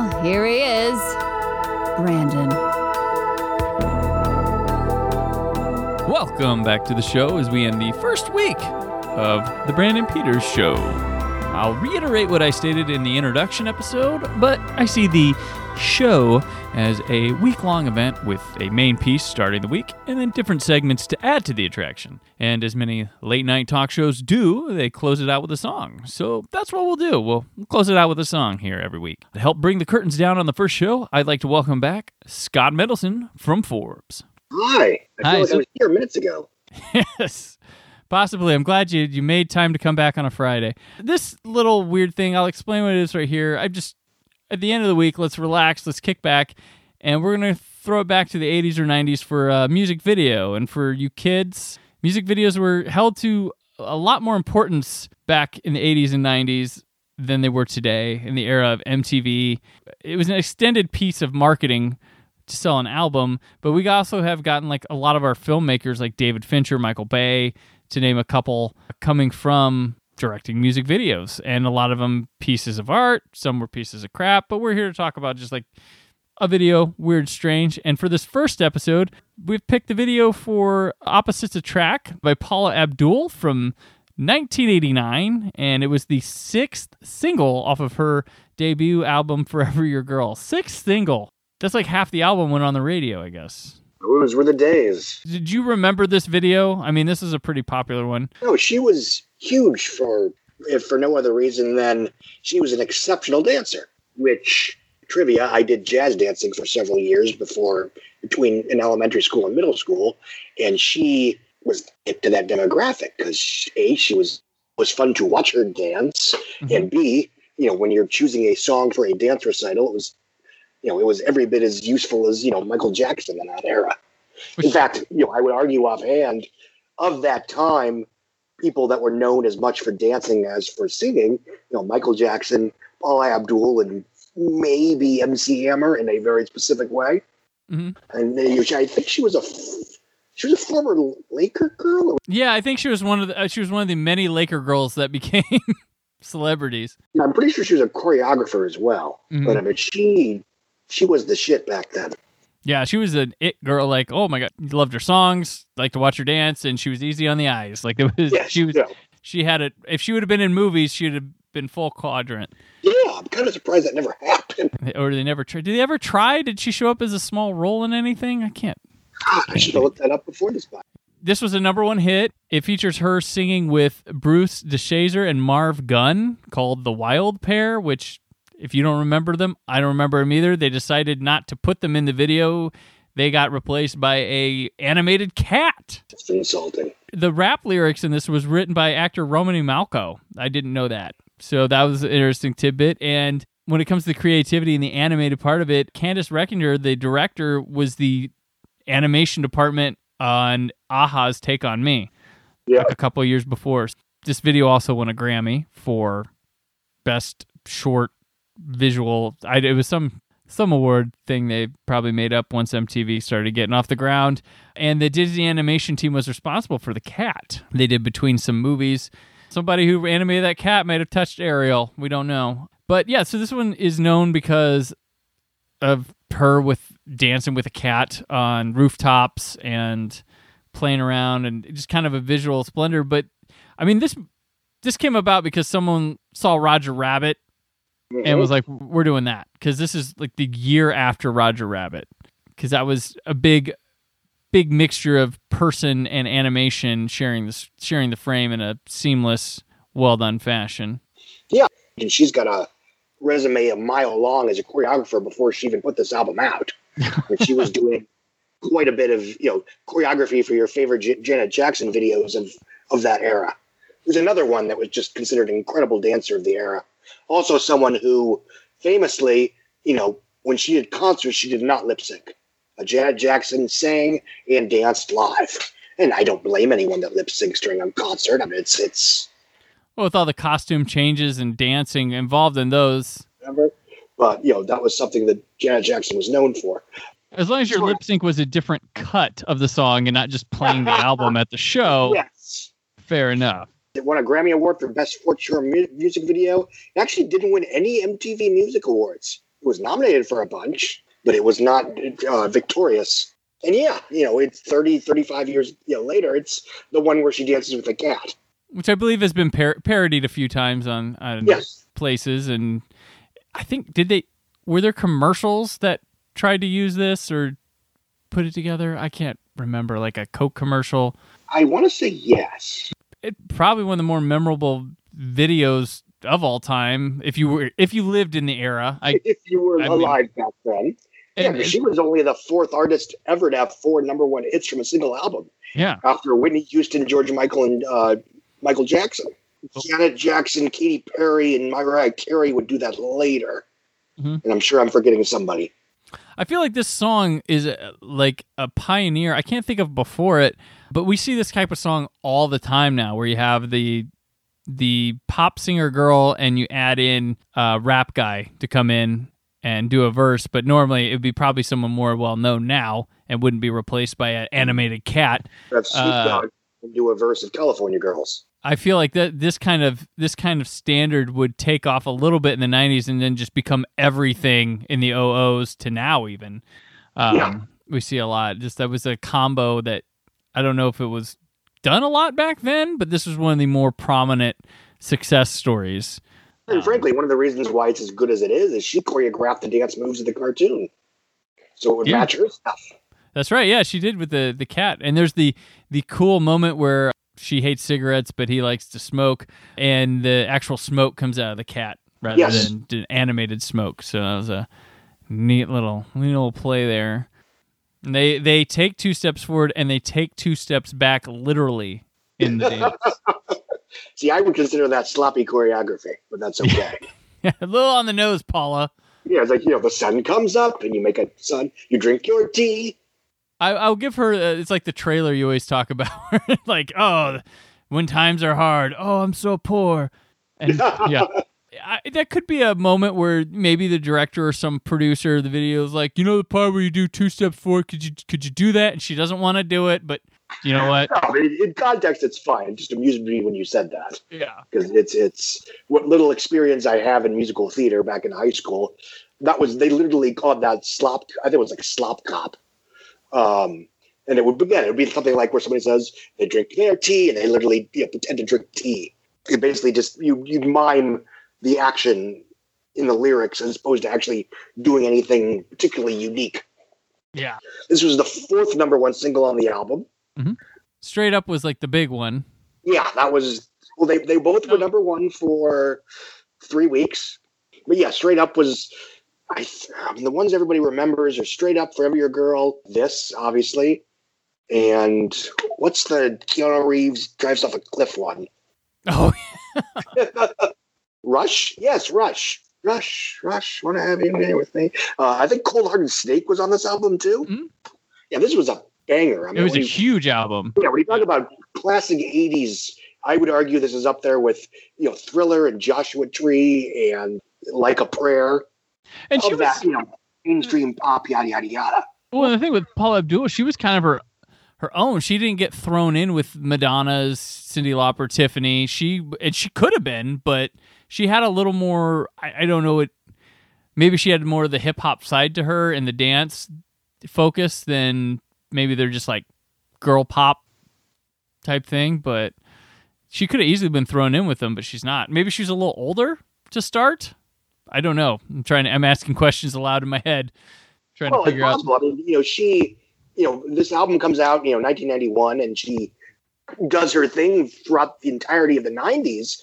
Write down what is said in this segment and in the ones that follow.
Here he is, Brandon. Welcome back to the show as we end the first week of the Brandon Peters Show. I'll reiterate what I stated in the introduction episode, but I see the show as a week long event with a main piece starting the week and then different segments to add to the attraction. And as many late night talk shows do, they close it out with a song. So that's what we'll do. We'll close it out with a song here every week. To help bring the curtains down on the first show, I'd like to welcome back Scott Mendelson from Forbes. Hi. I Hi, feel like so- I was here minutes ago. yes. Possibly. I'm glad you you made time to come back on a Friday. This little weird thing, I'll explain what it is right here. I've just at the end of the week, let's relax, let's kick back, and we're gonna throw it back to the 80s or 90s for uh, music video. And for you kids, music videos were held to a lot more importance back in the 80s and 90s than they were today in the era of MTV. It was an extended piece of marketing to sell an album, but we also have gotten like a lot of our filmmakers like David Fincher, Michael Bay, to name a couple, coming from directing music videos, and a lot of them pieces of art. Some were pieces of crap, but we're here to talk about just like a video, weird, strange. And for this first episode, we've picked the video for Opposites Attract by Paula Abdul from 1989, and it was the sixth single off of her debut album, Forever Your Girl. Sixth single. That's like half the album went on the radio, I guess. Those were the days. Did you remember this video? I mean, this is a pretty popular one. No, she was huge for if for no other reason than she was an exceptional dancer. Which trivia, I did jazz dancing for several years before between in elementary school and middle school, and she was hip to that demographic because a she was was fun to watch her dance, Mhm. and b you know when you're choosing a song for a dance recital, it was you know it was every bit as useful as you know Michael Jackson in that era. In fact, you know, I would argue offhand of that time, people that were known as much for dancing as for singing, you know, Michael Jackson, Paula Abdul, and maybe MC Hammer in a very specific way. Mhm. And then you- I think she was a she was a former Laker girl. Yeah, I think she was one of the, uh, she was one of the many Laker girls that became celebrities. I'm pretty sure she was a choreographer as well. Mhm. But I mean, she she was the shit back then. Yeah, she was an it girl. Like, oh my god, loved her songs, liked to watch her dance, and she was easy on the eyes. Like it was, Yeah, she was, yeah. she had it. If she would have been in movies, she'd have been full quadrant. Yeah, I'm kind of surprised that never happened. Or they never tried. Did they ever try? Did she show up as a small role in anything? I can't. God, I should have looked that up before this. Podcast. This was a number one hit. It features her singing with Bruce DeShazer and Marv Gunn called The Wild Pair, which, if you don't remember them, I don't remember them either. They decided not to put them in the video. They got replaced by a animated cat. It's insulting. The rap lyrics in this was written by actor Romany Malco. I didn't know that. So that was an interesting tidbit. And when it comes to the creativity and the animated part of it, Candace Reckinger, the director, was the animation department on a-ha's Take on Me Yeah. a couple of years before. This video also won a Grammy for best short visual. I, it was some some award thing they probably made up once MTV started getting off the ground. And the Disney animation team was responsible for the cat. They did between some movies. Somebody who animated that cat might have touched Ariel. We don't know. But yeah, so this one is known because of her with dancing with a cat on rooftops and playing around and just kind of a visual splendor. But I mean, this this came about because someone saw Roger Rabbit and mm-hmm. was like, "We're doing that," because this is like the year after Roger Rabbit, because that was a big, big mixture of person and animation sharing this sharing the frame in a seamless, well done fashion. Yeah, and she's got a resume a mile long as a choreographer before she even put this album out. when she was doing quite a bit of you know choreography for your favorite J- Janet Jackson videos of of that era. There's another one that was just considered an incredible dancer of the era. Also, someone who famously, you know, when she did concerts, she did not lip sync. Janet Jackson sang and danced live, and I don't blame anyone that lip syncs during a concert. I mean, it's it's Well, with all the costume changes and dancing involved in those, whatever, but you know that was something that Janet Jackson was known for. As long as your Sure. lip sync was a different cut of the song and not just playing the album at the show, Yes. fair enough. It won a Grammy Award for Best mu- Music Video. It actually didn't win any MTV Music Awards. It was nominated for a bunch, but it was not uh, victorious. And yeah, you know, it's 30, 35 years you know, later, it's the one where she dances with a cat. which I believe has been par- parodied a few times on, on Yes. places, and I think did they were there commercials that tried to use this or put it together? I can't remember, like a Coke commercial. I want to say yes. It probably one of the more memorable videos of all time. If you were if you lived in the era, I if you were I mean- alive back then. Yeah, And- she was only the fourth artist ever to have four number one hits from a single album. yeah. after Whitney Houston, George Michael, and uh, Michael Jackson. Janet Jackson, Katy Perry, and Mariah Carey would do that later. Mhm. And I'm sure I'm forgetting somebody. I feel like this song is uh, like a pioneer. I can't think of before it, but we see this type of song all the time now, where you have the the pop singer girl and you add in a rap guy to come in and do a verse. But normally it would be probably someone more well known now and wouldn't be replaced by an animated cat. Have Snoop Uh, Dogg do a verse of California Girls. I feel like that this kind of this kind of standard would take off a little bit in the '90s and then just become everything in the OOs to now. Even um, Yeah. we see a lot. Just that was a combo that I don't know if it was done a lot back then, but this was one of the more prominent success stories. And Um, frankly, one of the reasons why it's as good as it is is she choreographed the dance moves of the cartoon. So it would Yeah. match her stuff. That's right. Yeah, she did with the the cat. And there's the the cool moment where she hates cigarettes, but he likes to smoke, and the actual smoke comes out of the cat rather Yes. than animated smoke. So that was a neat little neat little play there. They they take two steps forward and they take two steps back, literally in the dance. See, I would consider that sloppy choreography, but that's okay. a little on the nose, Paula. yeah, it's like, you know, the sun comes up and you make a sun, you drink your tea. I, I'll give her. Uh, it's like the trailer you always talk about, like oh, when times are hard. Oh, I'm so poor, and Yeah. I, that could be a moment where maybe the director or some producer of the video is like, you know, the part where you do two steps forward. Could you could you do that? And she doesn't want to do it, but You know what? No, in context, it's fine. It just amused me when you said that. yeah, because it's it's what little experience I have in musical theater back in high school. That was they literally called that slop. I think it was like slop cop. Um, and it would again, it would be something like where somebody says they drink their tea and they literally you know, pretend to drink tea. It basically just you you mime the action in the lyrics as opposed to actually doing anything particularly unique. yeah. This was the fourth number one single on the album. Mm-hmm. Straight up was like the big one. Yeah, that was well. They they both were oh. number one for three weeks, but yeah, straight up was. I, I mean, the ones everybody remembers are straight up forever your girl. This obviously, and what's the Keanu Reeves drives off a cliff one? Oh, Rush, yes, Rush, Rush, Rush. Want to have you here with me? Uh, I think Cold Hearted Snake was on this album too. Mhm. Yeah, this was a banger. I mean, It was a you- huge album. Yeah, when you talk about classic '80s, I would argue this is up there with you know Thriller and Joshua Tree and Like a Prayer. And she was that, you know, mainstream pop, yada yada yada. well. The thing with Paula Abdul, she was kind of her. her own. She didn't get thrown in with Madonna's, Cyndi Lauper, Tiffany. She and she could have been, but she had a little more. I, I don't know it. Maybe she had more of the hip hop side to her and the dance focus than maybe they're just like girl pop type thing. But she could have easily been thrown in with them, but she's not. Maybe she's a little older to start. I don't know. I'm trying to. I'm asking questions aloud in my head, trying Well, to figure out. possible. I mean, you know, she, you know, this album comes out, you know, 1991, and she does her thing throughout the entirety of the 90s.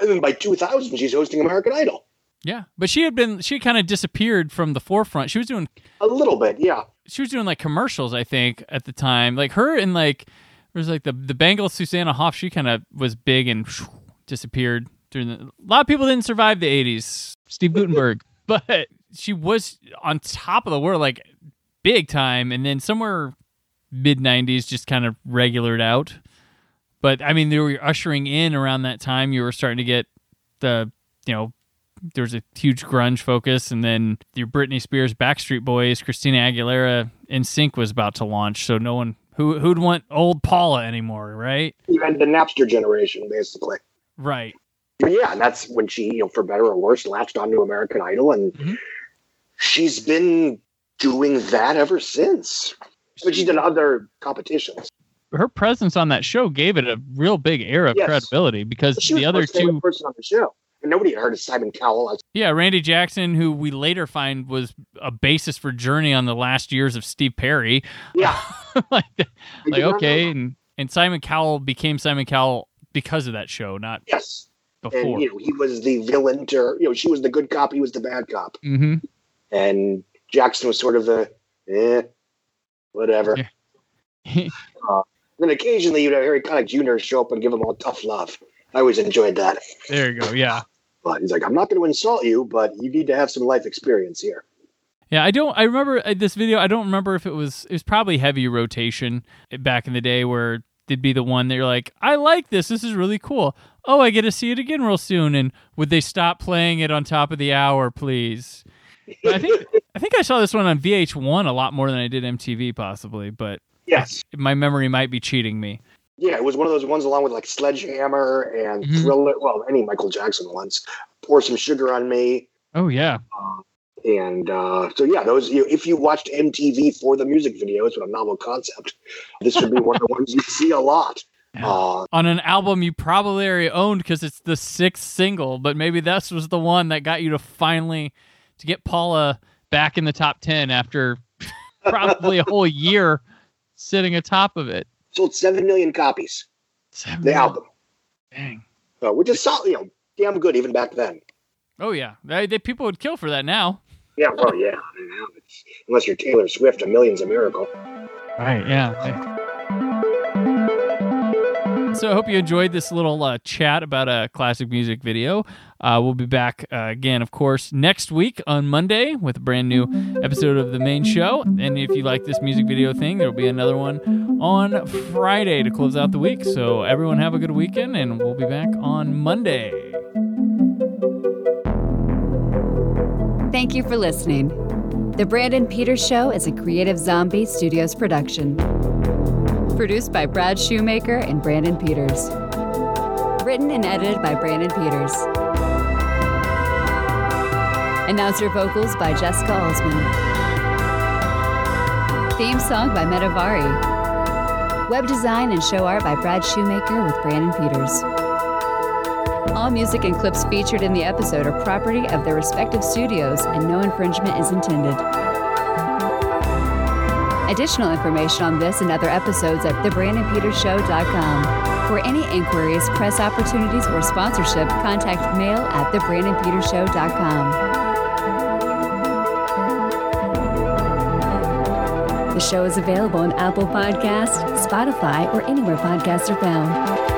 And then by 2000, she's hosting American Idol. Yeah, but she had been. She kind of disappeared from the forefront. She was doing A little bit, yeah. she was doing like commercials i think at the time like her and like There's like the the Bangles Susanna Hoff. She kind of was big and disappeared during the. A lot of people didn't survive the '80s. Steve Guttenberg. but she was on top of the world like big time, and then somewhere mid '90s just kind of regulared out. But I mean, they were ushering in around that time. You were starting to get the you know there was a huge grunge focus, and then your Britney Spears, Backstreet Boys, Christina Aguilera, NSYNC was about to launch. So no one who who'd want old Paula anymore, right? Had the Napster generation, basically. Right. But yeah, and that's when she, you know, for better or worse, latched onto American Idol, and Mhm. she's been doing that ever since. But she's done other competitions. Her presence on that show gave it a real big air of Yes. credibility because She the the other two. person on the show, and nobody had heard of Simon Cowell. as- Yeah, Randy Jackson, who we later find was a basis for Journey on the last years of Steve Perry. Yeah, like, like okay, and And Simon Cowell became Simon Cowell because of that show, not yes, before. and you know he was the villain to, you know, she was the good cop, he was the bad cop, hmm and Jackson was sort of the, eh, whatever. Yeah. Then occasionally you'd have Harry Connick Jr. show up and give him all tough love. I always enjoyed that. there you go. Yeah. But he's like, I'm not going to insult you, but you need to have some life experience here. Yeah, I don't. I remember uh, this video. I don't remember if it was. It was probably heavy rotation back in the day, where they'd be the one that you're like, I like this. This is really cool. Oh, I get to see it again real soon. And would they stop playing it on top of the hour, please? But I think I think I saw this one on VH1 a lot more than I did MTV, possibly. But Yes. my memory might be cheating me. Yeah, it was one of those ones along with like Sledgehammer and Mhm. Thriller. Well, any Michael Jackson ones. Pour some sugar on me. Oh yeah. And uh, so, yeah, those. You if you watched MTV for the music videos with a novel concept, this would be one of the ones you see a lot. Uh, on an album you probably already owned because it's the sixth single, but maybe this was the one that got you to finally to get Paula. Back in the top ten after probably a whole year sitting atop of it. sold seven million copies. Seven The album, Dang. uh, which is solid, you know, damn good even back then. Oh yeah, they, they, people would kill for that now. Yeah, well, yeah. Unless you're Taylor Swift, a million's a miracle. Right. Yeah. So I hope you enjoyed this little uh, chat about a classic music video. Uh, we'll be back uh, again, of course, next week on Monday with a brand new episode of the main show. And if you like this music video thing, there'll be another one on Friday to close out the week. So everyone have a good weekend, and we'll be back on Monday. Thank you for listening. The Brandon Peters Show is a Creative Zombie Studios production. Produced by Brad Shoemaker and Brandon Peters. Written and edited by Brandon Peters. Announcer vocals by Jessica Alsman. Theme song by Metavari. Web design and show art by Brad Shoemaker with Brandon Peters. All music and clips featured in the episode are property of their respective studios, and no infringement is intended. Additional information on this and other episodes at thebrandonpetershow.com. For any inquiries, press opportunities, or sponsorship, contact mail at thebrandonpetershow.com. The show is available on Apple Podcasts, Spotify, or anywhere podcasts are found.